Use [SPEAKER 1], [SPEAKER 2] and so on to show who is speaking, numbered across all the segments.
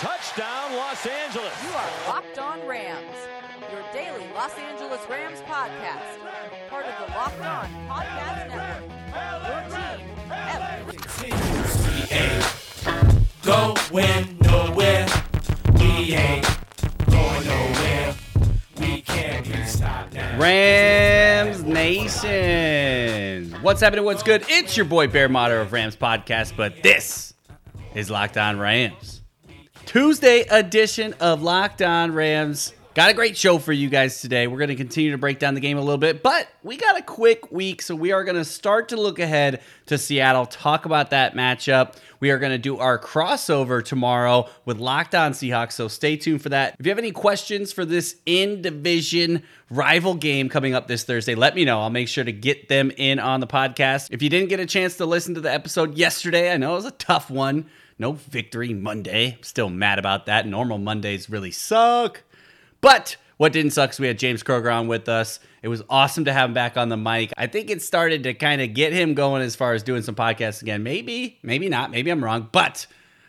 [SPEAKER 1] Touchdown, Los Angeles.
[SPEAKER 2] You are Locked On Rams, your daily Los Angeles Rams podcast. Part of the Locked On Podcast Network. Your team every day.
[SPEAKER 3] going nowhere. We ain't going nowhere. We can't be stopped now.
[SPEAKER 4] Rams Nation. What's happening? What's good? It's your boy Bear Motter of Rams Podcast, but this is Locked On Rams. Tuesday edition of Locked On Rams. Got a great show for you guys today. We're going to continue to break down the game a little bit, but we got a quick week, so we are going to start to look ahead to Seattle, talk about that matchup. We are going to do our crossover tomorrow with Locked On Seahawks, so stay tuned for that. If you have any questions for this in division rival game coming up this Thursday, let me know. I'll make sure to get them in on the podcast. If you didn't get a chance to listen to the episode yesterday, I know it was a tough one. No victory Monday. Still mad about that. Normal Mondays really suck. But what didn't suck is we had James Kroger on with us. It was awesome to have him back on the mic. I think it started to kind of get him going as far as doing some podcasts again. Maybe, maybe not. Maybe I'm wrong. But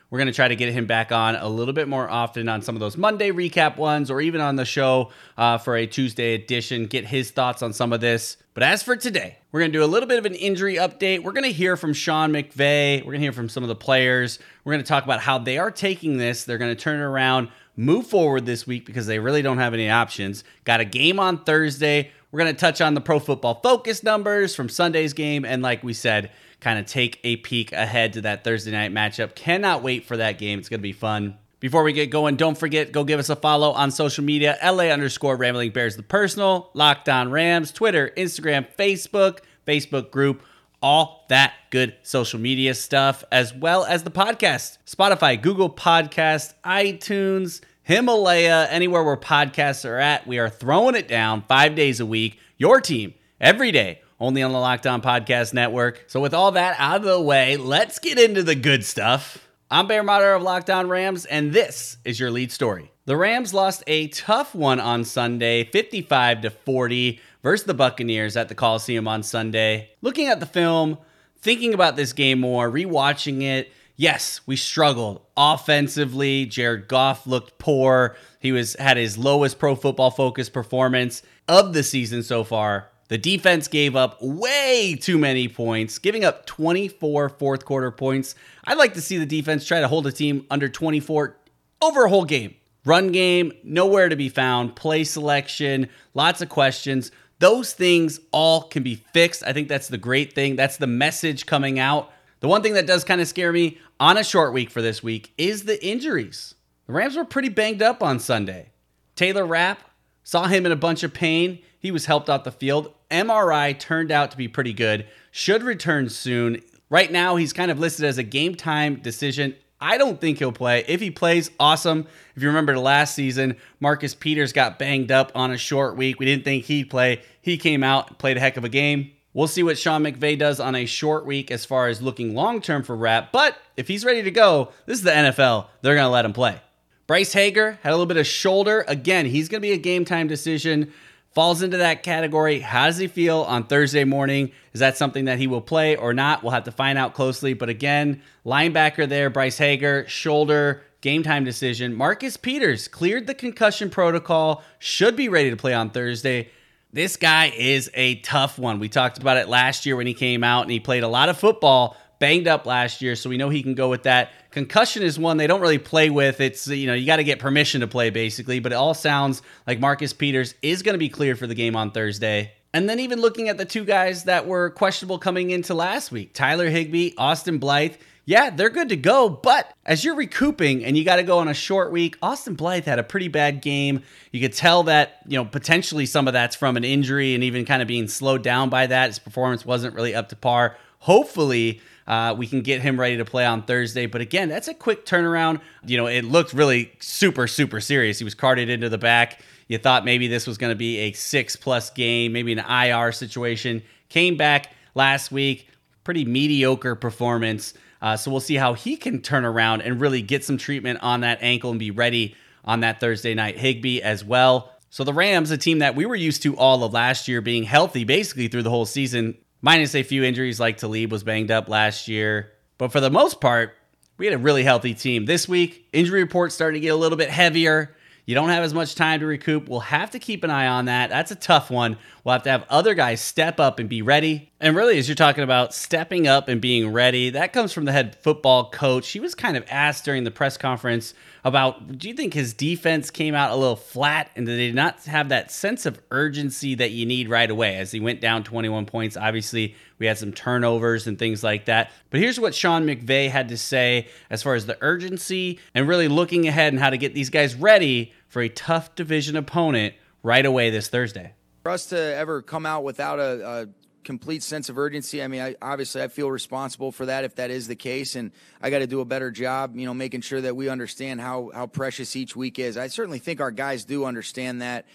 [SPEAKER 4] we're going to try to get him back on a little bit more often on some of those Monday recap ones or even on the show uh, for a Tuesday edition, get his thoughts on some of this. But as for today, we're going to do a little bit of an injury update. We're going to hear from Sean McVay. We're going to hear from some of the players. We're going to talk about how they are taking this. They're going to turn it around, move forward this week because they really don't have any options. Got a game on Thursday. We're going to touch on the pro football focus numbers from Sunday's game. And like we said, kind of take a peek ahead to that Thursday night matchup. Cannot wait for that game. It's going to be fun. Before we get going, don't forget, go give us a follow on social media, LA underscore Rambling Bears the personal, Locked On Rams, Twitter, Instagram, Facebook, Facebook group, all that good social media stuff, as well as the podcast, Spotify, Google Podcast, iTunes, Himalaya, anywhere where podcasts are at. We are throwing it down five days a week. Your team, every day only on the Locked On Podcast Network. So, with all that out of the way, let's get into the good stuff. I'm Bear Motter of Locked On Rams, and this is your lead story. The Rams lost a tough one on Sunday, 55 to 40, versus the Buccaneers at the Coliseum on Sunday. Looking at the film, thinking about this game more, rewatching it, yes, we struggled offensively. Jared Goff looked poor. He was had his lowest pro football focus performance of the season so far. The defense gave up way too many points, giving up 24 fourth quarter points. I'd like to see the defense try to hold a team under 24 over a whole game. Run game, nowhere to be found. Play selection, lots of questions. Those things all can be fixed. I think that's the great thing. That's the message coming out. The one thing that does kind of scare me on a short week for this week is the injuries. The Rams were pretty banged up on Sunday. Taylor Rapp saw him in a bunch of pain. He was helped off the field. MRI turned out to be pretty good. Should return soon. Right now, he's kind of listed as a game time decision. I don't think he'll play. If he plays, awesome. If you remember last season, Marcus Peters got banged up on a short week. We didn't think he'd play. He came out, played a heck of a game. We'll see what Sean McVay does on a short week as far as looking long term for Rapp. But if he's ready to go, this is the NFL. They're going to let him play. Bryce Hager had a little bit of shoulder. Again, he's going to be a game time decision falls into that category. How does he feel on Thursday morning? Is that something that he will play or not? We'll have to find out closely. But again, linebacker there, Bryce Hager, shoulder, game time decision. Marcus Peters cleared the concussion protocol, should be ready to play on Thursday. This guy is a tough one. We talked about it last year when he came out and he played a lot of football, banged up last year, so we know he can go with that. Concussion is one they don't really play with. It's, you know, you got to get permission to play basically, but it all sounds like Marcus Peters is going to be cleared for the game on Thursday. And then even looking at the two guys that were questionable coming into last week, Tyler Higbee, Austin Blythe, yeah, they're good to go. But as you're recouping and you got to go on a short week, Austin Blythe had a pretty bad game. You could tell that, you know, potentially some of that's from an injury and even kind of being slowed down by that. His performance wasn't really up to par. Hopefully, uh, we can get him ready to play on Thursday. But again, that's a quick turnaround. You know, it looked really super, super serious. He was carted into the back. You thought maybe this was going to be a six plus game, maybe an IR situation. Came back last week, pretty mediocre performance. Uh, so we'll see how he can turn around and really get some treatment on that ankle and be ready on that Thursday night. Higbee as well. So the Rams, a team that we were used to all of last year being healthy basically through the whole season, minus a few injuries like Talib was banged up last year. But for the most part, we had a really healthy team. This week, injury reports starting to get a little bit heavier. You don't have as much time to recoup. We'll have to keep an eye on that. That's a tough one. We'll have to have other guys step up and be ready. And really, as you're talking about stepping up and being ready, that comes from the head football coach. He was kind of asked during the press conference about do you think his defense came out a little flat and did they not have that sense of urgency that you need right away as he went down 21 points? Obviously, we had some turnovers and things like that. But here's what Sean McVay had to say as far as the urgency and really looking ahead and how to get these guys ready for a tough division opponent right away this Thursday.
[SPEAKER 5] For us to ever come out without a, a complete sense of urgency, I mean, I, obviously I feel responsible for that if that is the case, and I got to do a better job, you know, making sure that we understand how how precious each week is. I certainly think our guys do understand that.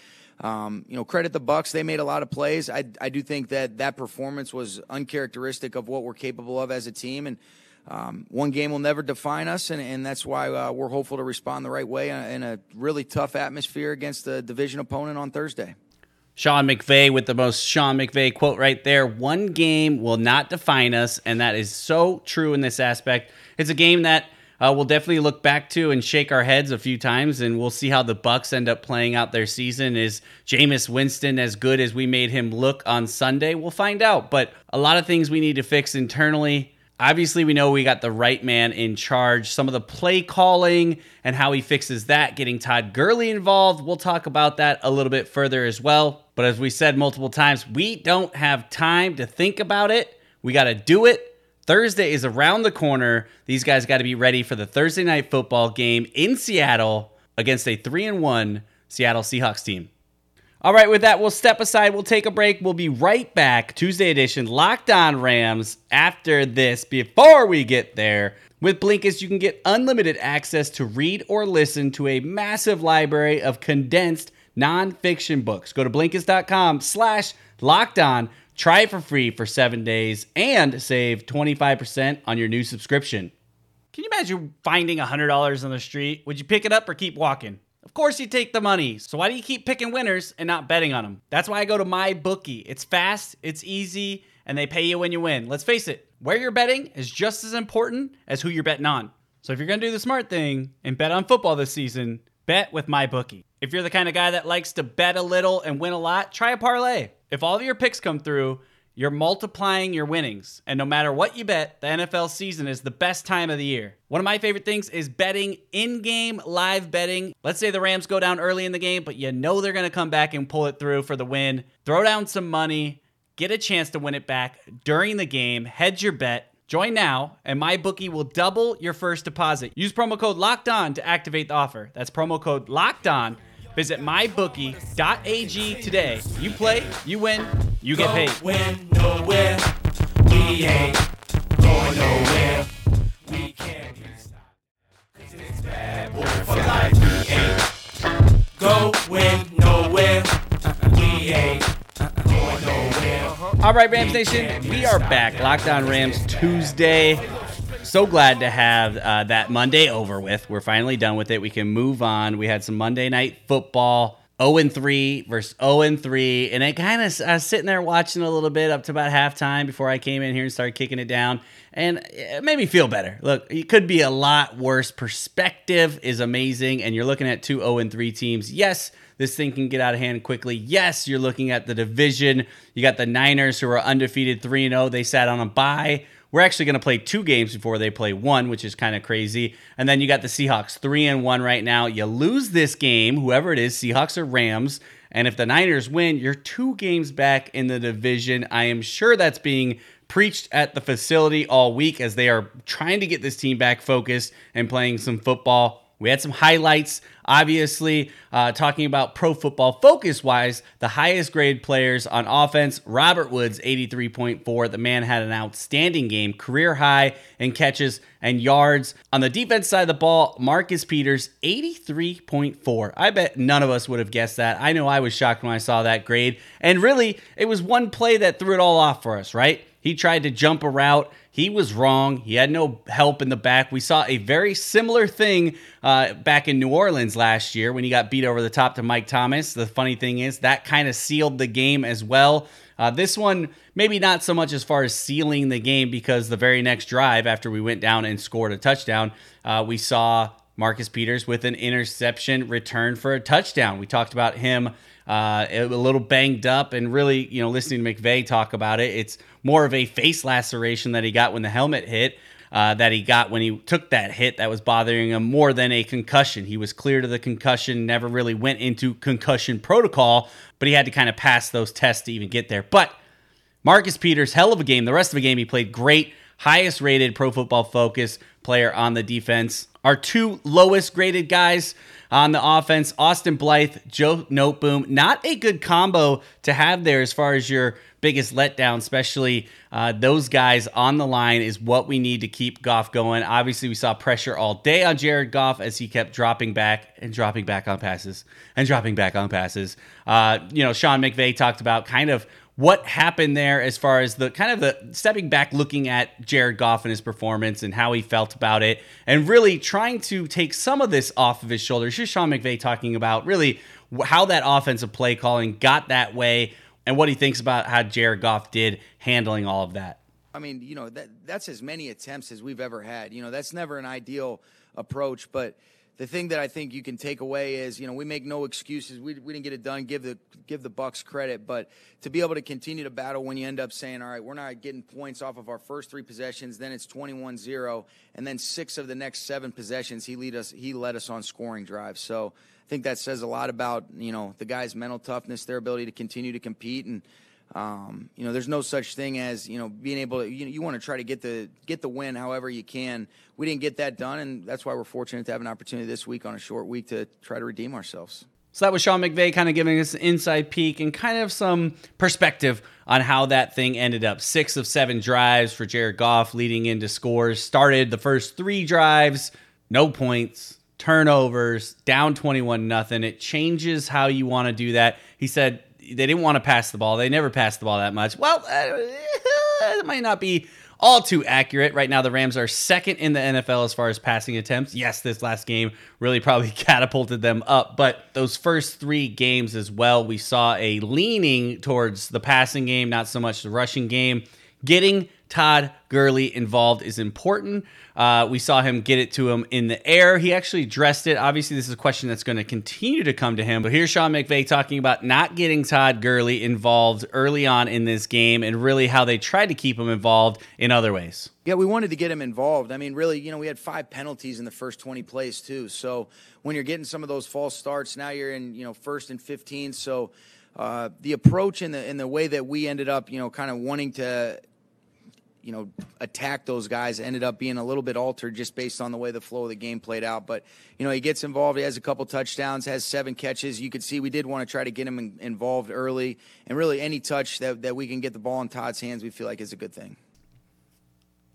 [SPEAKER 5] Um, you know, credit the Bucks; they made a lot of plays. I I do think that that performance was uncharacteristic of what we're capable of as a team, and um, one game will never define us, and, and that's why uh, we're hopeful to respond the right way in a, in a really tough atmosphere against a division opponent on Thursday.
[SPEAKER 4] Sean McVay with the most Sean McVay quote right there. One game will not define us, and that is so true in this aspect. It's a game that uh, we'll definitely look back to and shake our heads a few times, and we'll see how the Bucks end up playing out their season. Is Jameis Winston as good as we made him look on Sunday? We'll find out. But a lot of things we need to fix internally. Obviously, we know we got the right man in charge. Some of the play calling and how he fixes that, getting Todd Gurley involved. We'll talk about that a little bit further as well. But as we said multiple times, we don't have time to think about it. We got to do it. Thursday is around the corner. These guys got to be ready for the Thursday night football game in Seattle against a 3 and 1 Seattle Seahawks team. All right, with that, we'll step aside. We'll take a break. We'll be right back. Tuesday edition, Locked On Rams. After this, before we get there, with Blinkist, you can get unlimited access to read or listen to a massive library of condensed nonfiction books. Go to Blinkist.com slash locked on. Try it for free for seven days and save 25% on your new subscription. Can you imagine finding $100 on the street? Would you pick it up or keep walking? Of course you take the money. So why do you keep picking winners and not betting on them? That's why I go to my bookie. It's fast, it's easy, and they pay you when you win. Let's face it, where you're betting is just as important as who you're betting on. So if you're going to do the smart thing and bet on football this season, bet with my bookie. If you're the kind of guy that likes to bet a little and win a lot, try a parlay. If all of your picks come through, you're multiplying your winnings. And no matter what you bet, the NFL season is the best time of the year. One of my favorite things is betting in game live betting. Let's say the Rams go down early in the game, but you know they're going to come back and pull it through for the win. Throw down some money, get a chance to win it back during the game, hedge your bet. Join now, and my bookie will double your first deposit. Use promo code Locked On to activate the offer. That's promo code Locked On. Visit mybookie.ag today. You play, you win, you get paid.
[SPEAKER 3] Going nowhere. We ain't going nowhere. We can't be stopped. 'Cause it's bad boy for life. We ain't going nowhere. We ain't going nowhere.
[SPEAKER 4] All right, Rams Nation, we are back. Locked On Rams Tuesday. So glad to have uh, that Monday over with. We're finally done with it. We can move on. We had some Monday night football. 0 and 3 versus 0 and 3. And it kind of, I was sitting there watching a little bit up to about halftime before I came in here and started kicking it down. And it made me feel better. Look, it could be a lot worse. Perspective is amazing. And you're looking at two 0 and 3 teams. Yes, this thing can get out of hand quickly. Yes, you're looking at the division. You got the Niners who are undefeated 3 0. They sat on a bye. We're actually going to play two games before they play one, which is kind of crazy. And then you got the Seahawks three and one right now. You lose this game, whoever it is, Seahawks or Rams. And if the Niners win, you're two games back in the division. I am sure that's being preached at the facility all week as they are trying to get this team back focused and playing some football. We had some highlights, obviously, uh, talking about pro football focus wise. The highest grade players on offense Robert Woods, 83.4. The man had an outstanding game, career high in catches and yards. On the defense side of the ball, Marcus Peters, 83.4. I bet none of us would have guessed that. I know I was shocked when I saw that grade. And really, it was one play that threw it all off for us, right? He tried to jump a route. He was wrong. He had no help in the back. We saw a very similar thing uh, back in New Orleans last year when he got beat over the top to Mike Thomas. The funny thing is, that kind of sealed the game as well. Uh, this one, maybe not so much as far as sealing the game because the very next drive after we went down and scored a touchdown, uh, we saw Marcus Peters with an interception return for a touchdown. We talked about him uh, a little banged up and really, you know, listening to McVay talk about it, it's more of a face laceration that he got when the helmet hit. Uh, that he got when he took that hit that was bothering him more than a concussion. He was clear to the concussion, never really went into concussion protocol, but he had to kind of pass those tests to even get there. But Marcus Peters, hell of a game. The rest of the game, he played great, highest rated pro football focus player on the defense. Our two lowest graded guys on the offense, Austin Blythe, Joe Noteboom. Not a good combo to have there as far as your biggest letdown, especially uh, those guys on the line, is what we need to keep Goff going. Obviously, we saw pressure all day on Jared Goff as he kept dropping back and dropping back on passes and dropping back on passes. Uh, you know, Sean McVay talked about kind of what happened there as far as the kind of the stepping back looking at Jared Goff and his performance and how he felt about it and really trying to take some of this off of his shoulders. Here's Sean McVay talking about really how that offensive play calling got that way and what he thinks about how Jared Goff did handling all of that.
[SPEAKER 5] I mean, you know, that that's as many attempts as we've ever had. You know, that's never an ideal approach, but the thing that I think you can take away is, you know, we make no excuses. We, we didn't get it done. Give the give the Bucks credit, but to be able to continue to battle when you end up saying, all right, we're not getting points off of our first three possessions, then it's 21-0, and then six of the next seven possessions he lead us he led us on scoring drives. So I think that says a lot about you know the guys' mental toughness, their ability to continue to compete, and um, you know, there's no such thing as you know being able to. You, you want to try to get the get the win however you can. We didn't get that done, and that's why we're fortunate to have an opportunity this week on a short week to try to redeem ourselves.
[SPEAKER 4] So that was Sean McVay kind of giving us an inside peek and kind of some perspective on how that thing ended up. Six of seven drives for Jared Goff leading into scores. Started the first three drives, no points, turnovers, down 21 nothing. It changes how you want to do that. He said they didn't want to pass the ball. They never passed the ball that much. Well, uh, it might not be all too accurate. Right now, the Rams are second in the NFL as far as passing attempts. Yes, this last game really probably catapulted them up, but those first three games as well, we saw a leaning towards the passing game, not so much the rushing game. Getting Todd Gurley involved is important. Uh, we saw him get it to him in the air. He actually dressed it. Obviously, this is a question that's going to continue to come to him. But here's Sean McVay talking about not getting Todd Gurley involved early on in this game and really how they tried to keep him involved in other ways.
[SPEAKER 5] Yeah, we wanted to get him involved. I mean, really, you know, we had five penalties in the first 20 plays, too. So when you're getting some of those false starts, now you're in, you know, first and 15. So, uh, the approach and the and the way that we ended up, you know, kind of wanting to you know, attack those guys ended up being a little bit altered just based on the way the flow of the game played out. But, you know, he gets involved. He has a couple touchdowns, has seven catches. You could see we did want to try to get him in, involved early. And really, any touch that, that we can get the ball in Todd's hands, we feel like is a good thing.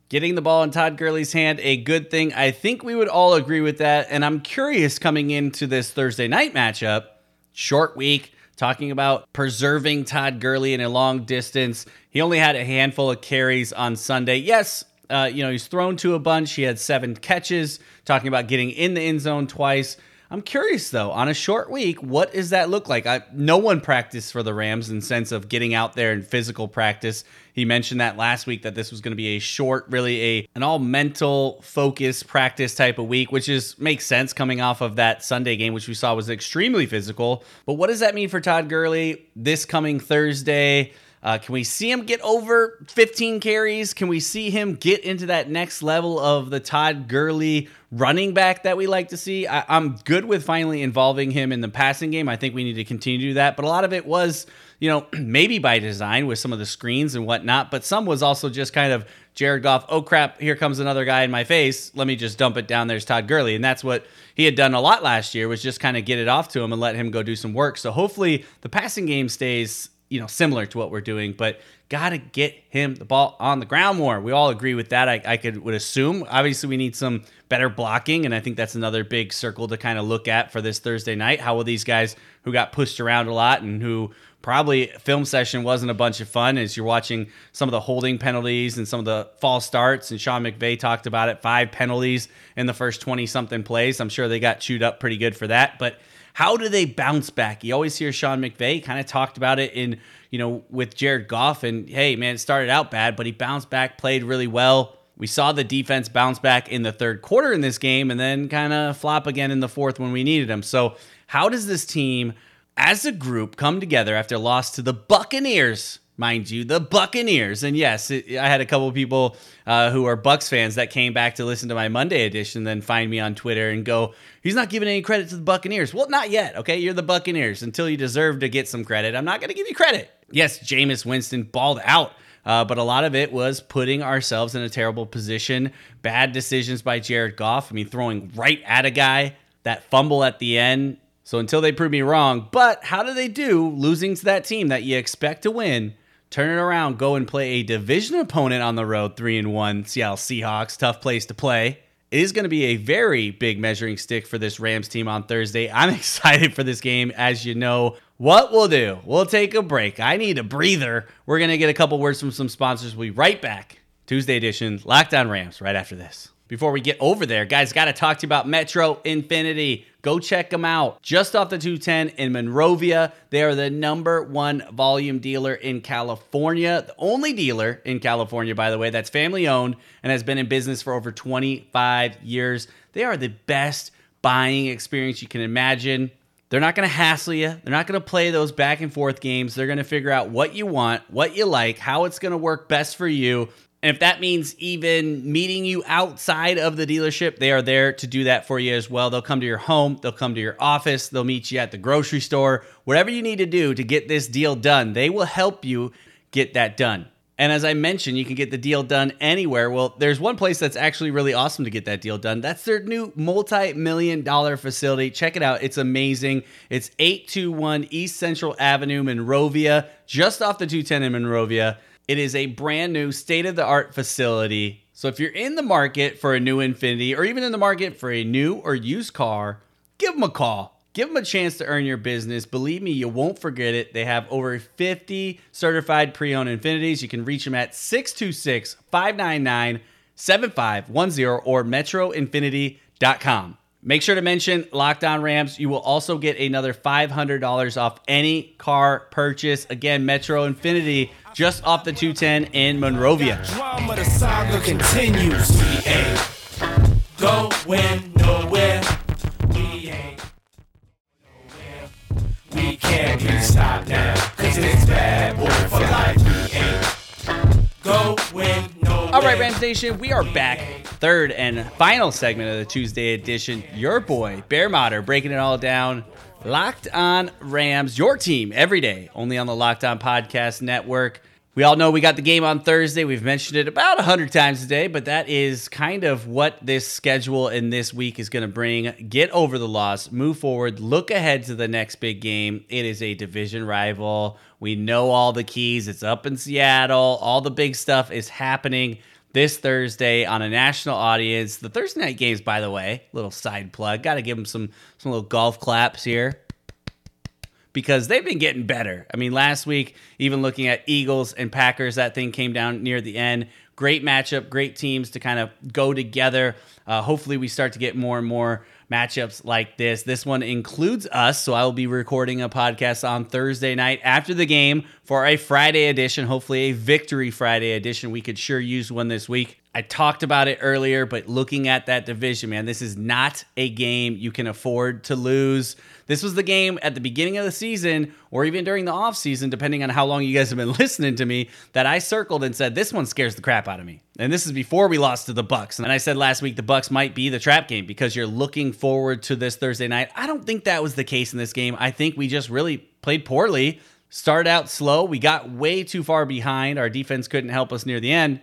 [SPEAKER 4] Getting the ball in Todd Gurley's hand, a good thing. I think we would all agree with that. And I'm curious coming into this Thursday night matchup, short week talking about preserving Todd Gurley in a long distance. He only had a handful of carries on Sunday. Yes, uh, you know, he's thrown to a bunch. He had seven catches, talking about getting in the end zone twice. I'm curious though, on a short week, what does that look like? I, no one practiced for the Rams in sense of getting out there and physical practice. He mentioned that last week that this was going to be a short, really a an all mental focus practice type of week, which is makes sense coming off of that Sunday game, which we saw was extremely physical. But what does that mean for Todd Gurley this coming Thursday? Uh, can we see him get over 15 carries? Can we see him get into that next level of the Todd Gurley running back that we like to see? I, I'm good with finally involving him in the passing game. I think we need to continue to do that. But a lot of it was, you know, maybe by design with some of the screens and whatnot, but some was also just kind of Jared Goff, oh crap, here comes another guy in my face. Let me just dump it down. There's Todd Gurley. And that's what he had done a lot last year was just kind of get it off to him and let him go do some work. So hopefully the passing game stays you know, similar to what we're doing, but got to get him the ball on the ground more. We all agree with that. I, I could would assume. Obviously, we need some better blocking. And I think that's another big circle to kind of look at for this Thursday night. How will these guys who got pushed around a lot and who probably film session wasn't a bunch of fun as you're watching some of the holding penalties and some of the false starts. And Sean McVay talked about it five penalties in the first 20 something plays. I'm sure they got chewed up pretty good for that. But how do they bounce back? You always hear Sean McVay kind of talked about it in, you know, with Jared Goff. And hey, man, it started out bad, but he bounced back, played really well. We saw the defense bounce back in the third quarter in this game and then kind of flop again in the fourth when we needed them. So, how does this team as a group come together after a loss to the Buccaneers, mind you, the Buccaneers. And yes, it, I had a couple people uh, who are Bucks fans that came back to listen to my Monday edition, then find me on Twitter and go, "He's not giving any credit to the Buccaneers." Well, not yet. Okay, you're the Buccaneers. Until you deserve to get some credit, I'm not going to give you credit. Yes, Jameis Winston balled out. Uh, but a lot of it was putting ourselves in a terrible position. Bad decisions by Jared Goff. I mean, throwing right at a guy, that fumble at the end so until they prove me wrong, but how do they do losing to that team that you expect to win? Turn it around, go and play a division opponent on the road, three and one, Seattle Seahawks, tough place to play. It is going to be a very big measuring stick for this Rams team on Thursday. I'm excited for this game, as you know. What we'll do, we'll take a break. I need a breather. We're going to get a couple words from some sponsors. We'll be right back. Tuesday edition, Locked On Rams, right after this. Before we get over there, guys, got to talk to you about Metro Infiniti. Go check them out. Just off the 210 in Monrovia. They are the number one volume dealer in California. The only dealer in California, by the way, that's family owned and has been in business for over 25 years. They are the best buying experience you can imagine. They're not going to hassle you. They're not going to play those back and forth games. They're going to figure out what you want, what you like, how it's going to work best for you. And if that means even meeting you outside of the dealership, they are there to do that for you as well. They'll come to your home, they'll come to your office, they'll meet you at the grocery store, whatever you need to do to get this deal done. They will help you get that done. And as I mentioned, you can get the deal done anywhere. Well, there's one place that's actually really awesome to get that deal done. That's their new multi million dollar facility. Check it out. It's amazing. It's 821 East Central Avenue, Monrovia, just off the 210 in Monrovia. It is a brand new state of the art facility. So if you're in the market for a new Infiniti or even in the market for a new or used car, give them a call. Give them a chance to earn your business. Believe me, you won't forget it. They have over 50 certified pre owned Infinitis. You can reach them at 626 599 7510 or metroinfiniti.com. Make sure to mention Locked On Rams. You will also get another $500 off any car purchase. Again, Metro Infiniti just off the 210 in Monrovia.
[SPEAKER 3] Drama, the saga continues. Can't now. Cause it's bad boy for life. Ain't going nowhere.
[SPEAKER 4] All right, Rams Nation, we are back. Third and final segment of the Tuesday edition. Your boy, Bear Motter, breaking it all down. Locked on Rams, your team every day, only on the Locked On Podcast Network. We all know we got the game on Thursday. We've mentioned it about 100 times today, but that is kind of what this schedule in this week is going to bring. Get over the loss, move forward, look ahead to the next big game. It is a division rival. We know all the keys. It's up in Seattle. All the big stuff is happening this Thursday on a national audience. The Thursday night games, by the way, little side plug. Got to give them some some little golf claps here because they've been getting better. I mean, last week, even looking at Eagles and Packers, that thing came down near the end. Great matchup, great teams to kind of go together. Uh, hopefully, we start to get more and more matchups like this. This one includes us, so I will be recording a podcast on Thursday night after the game for a Friday edition, hopefully a victory Friday edition. We could sure use one this week. I talked about it earlier, but looking at that division, man, this is not a game you can afford to lose. This was the game at the beginning of the season or even during the offseason, depending on how long you guys have been listening to me, that I circled and said, this one scares the crap out of me. And this is before we lost to the Bucks. And I said last week the Bucks might be the trap game because you're looking forward to this Thursday night. I don't think that was the case in this game. I think we just really played poorly. Started out slow. We got way too far behind. Our defense couldn't help us near the end.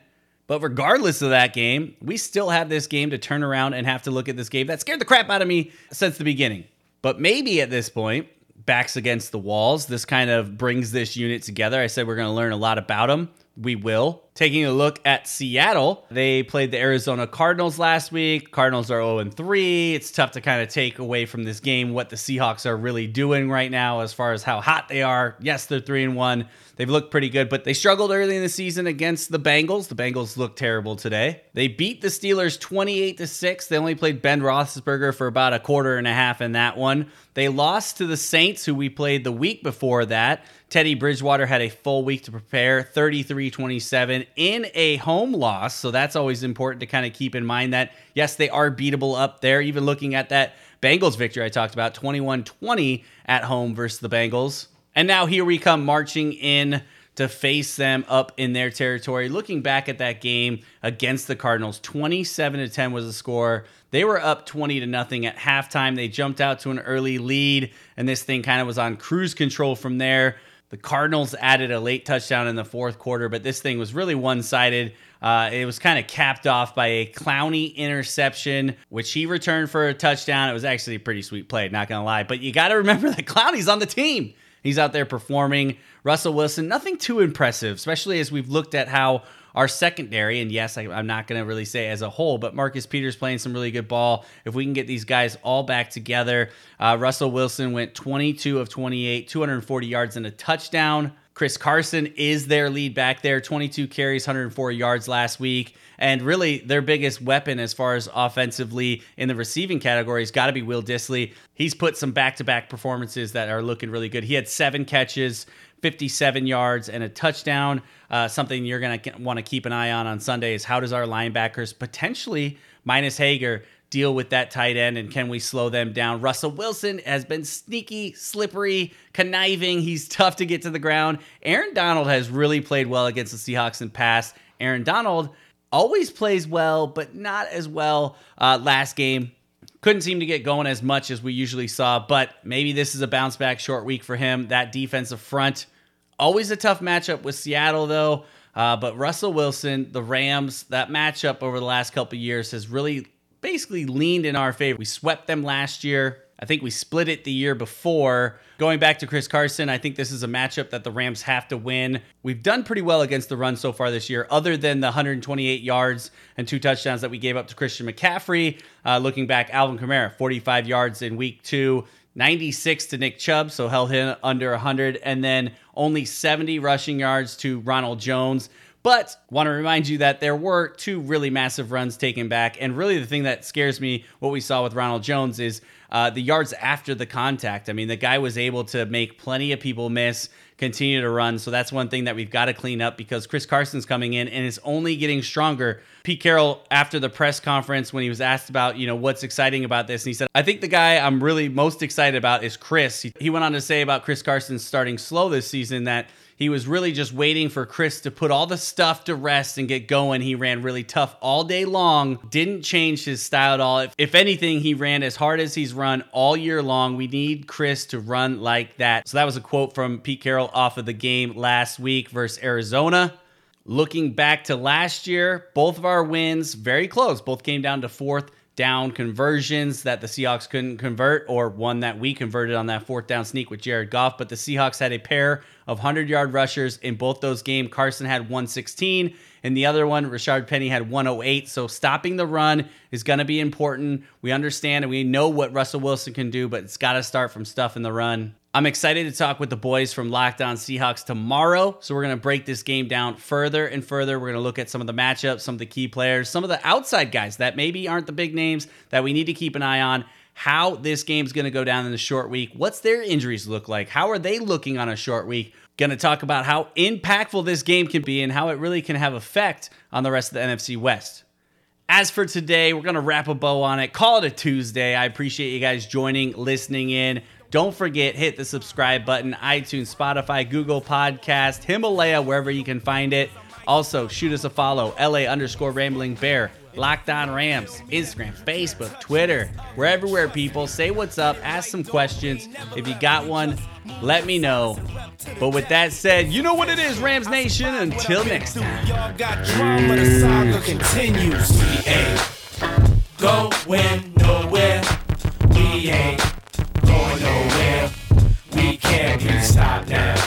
[SPEAKER 4] But regardless of that game, we still have this game to turn around and have to look at this game that scared the crap out of me since the beginning. But maybe at this point, backs against the walls, this kind of brings this unit together. I said we're going to learn a lot about them. We will. Taking a look at Seattle, they played the Arizona Cardinals last week. Cardinals are 0 3. It's tough to kind of take away from this game what the Seahawks are really doing right now as far as how hot they are. Yes, they're 3 and 1. They've looked pretty good, but they struggled early in the season against the Bengals. The Bengals look terrible today. They beat the Steelers 28 to 6. They only played Ben Roethlisberger for about a quarter and a half in that one. They lost to the Saints, who we played the week before that. Teddy Bridgewater had a full week to prepare, 33 27 in a home loss. So that's always important to kind of keep in mind that, yes, they are beatable up there. Even looking at that Bengals victory I talked about, 21 20 at home versus the Bengals. And now here we come marching in to face them up in their territory. Looking back at that game against the Cardinals, 27 to 10 was the score. They were up 20 to nothing at halftime. They jumped out to an early lead, and this thing kind of was on cruise control from there. The Cardinals added a late touchdown in the fourth quarter, but this thing was really one sided. Uh, it was kind of capped off by a Clowney interception, which he returned for a touchdown. It was actually a pretty sweet play, not going to lie. But you got to remember that Clowney's on the team. He's out there performing. Russell Wilson, nothing too impressive, especially as we've looked at how our secondary, and yes, I, am not going to really say as a whole, but Marcus Peters playing some really good ball. If we can get these guys all back together, uh, Russell Wilson went 22 of 28, 240 yards and a touchdown. Chris Carson is their lead back there, 22 carries, 104 yards last week. And really, their biggest weapon as far as offensively in the receiving category has got to be Will Dissly. He's put some back to back performances that are looking really good. He had seven catches, 57 yards, and a touchdown. Uh, something you're going to want to keep an eye on on Sunday is how does our linebackers potentially, minus Hager, deal with that tight end and can we slow them down? Russell Wilson has been sneaky, slippery, conniving. He's tough to get to the ground. Aaron Donald has really played well against the Seahawks in past. Aaron Donald always plays well, but not as well uh, last game. Couldn't seem to get going as much as we usually saw, but maybe this is a bounce back short week for him. That defensive front, always a tough matchup with Seattle, though. Uh, but Russell Wilson, the Rams, that matchup over the last couple years has really basically leaned in our favor. We swept them last year. I think we split it the year before. Going back to Chris Carson, I think this is a matchup that the Rams have to win. We've done pretty well against the run so far this year, other than the 128 yards and two touchdowns that we gave up to Christian McCaffrey. Uh, looking back, Alvin Kamara, 45 yards in week two. 96 to Nick Chubb, so held him under 100, and then only 70 rushing yards to Ronald Jones. But want to remind you that there were two really massive runs taken back. And really, the thing that scares me, what we saw with Ronald Jones, is uh, the yards after the contact. I mean, the guy was able to make plenty of people miss, continue to run. So that's one thing that we've got to clean up because Chris Carson's coming in and it's only getting stronger. Pete Carroll, after the press conference, when he was asked about, you know, what's exciting about this, and he said, I think the guy I'm really most excited about is Chris. He went on to say about Chris Carson starting slow this season that he was really just waiting for Chris to put all the stuff to rest and get going. He ran really tough all day long, didn't change his style at all. If, if anything, he ran as hard as he's run all year long. We need Chris to run like that. So that was a quote from Pete Carroll off of the game last week versus Arizona. Looking back to last year, both of our wins very close. Both came down to fourth down conversions that the Seahawks couldn't convert, or one that we converted on that fourth down sneak with Jared Goff. But the Seahawks had a pair of 100 yard rushers in both those games. Carson had 116, and the other one, Rashaad Penny, had 108. So stopping the run is going to be important. We understand and we know what Russell Wilson can do, but it's got to start from stuff in the run. I'm excited to talk with the boys from Locked On Seahawks tomorrow. So we're going to break this game down further and further. We're going to look at some of the matchups, some of the key players, some of the outside guys that maybe aren't the big names that we need to keep an eye on. How this game's going to go down in the short week. What's their injuries look like? How are they looking on a short week? Going to talk about how impactful this game can be and how it really can have effect on the rest of the NFC West. As for today, we're going to wrap a bow on it. Call it a Tuesday. I appreciate you guys joining, listening in. Don't forget, hit the subscribe button, iTunes, Spotify, Google Podcast, Himalaya, wherever you can find it. Also, shoot us a follow, LA underscore Rambling Bear, Locked On Rams, Instagram, Facebook, Twitter. We're everywhere, people. Say what's up, ask some questions. If you got one, let me know. But with that said, you know what it is, Rams Nation. Until next time.
[SPEAKER 3] Y'all got drama, the saga continues. We ain't going can stop now.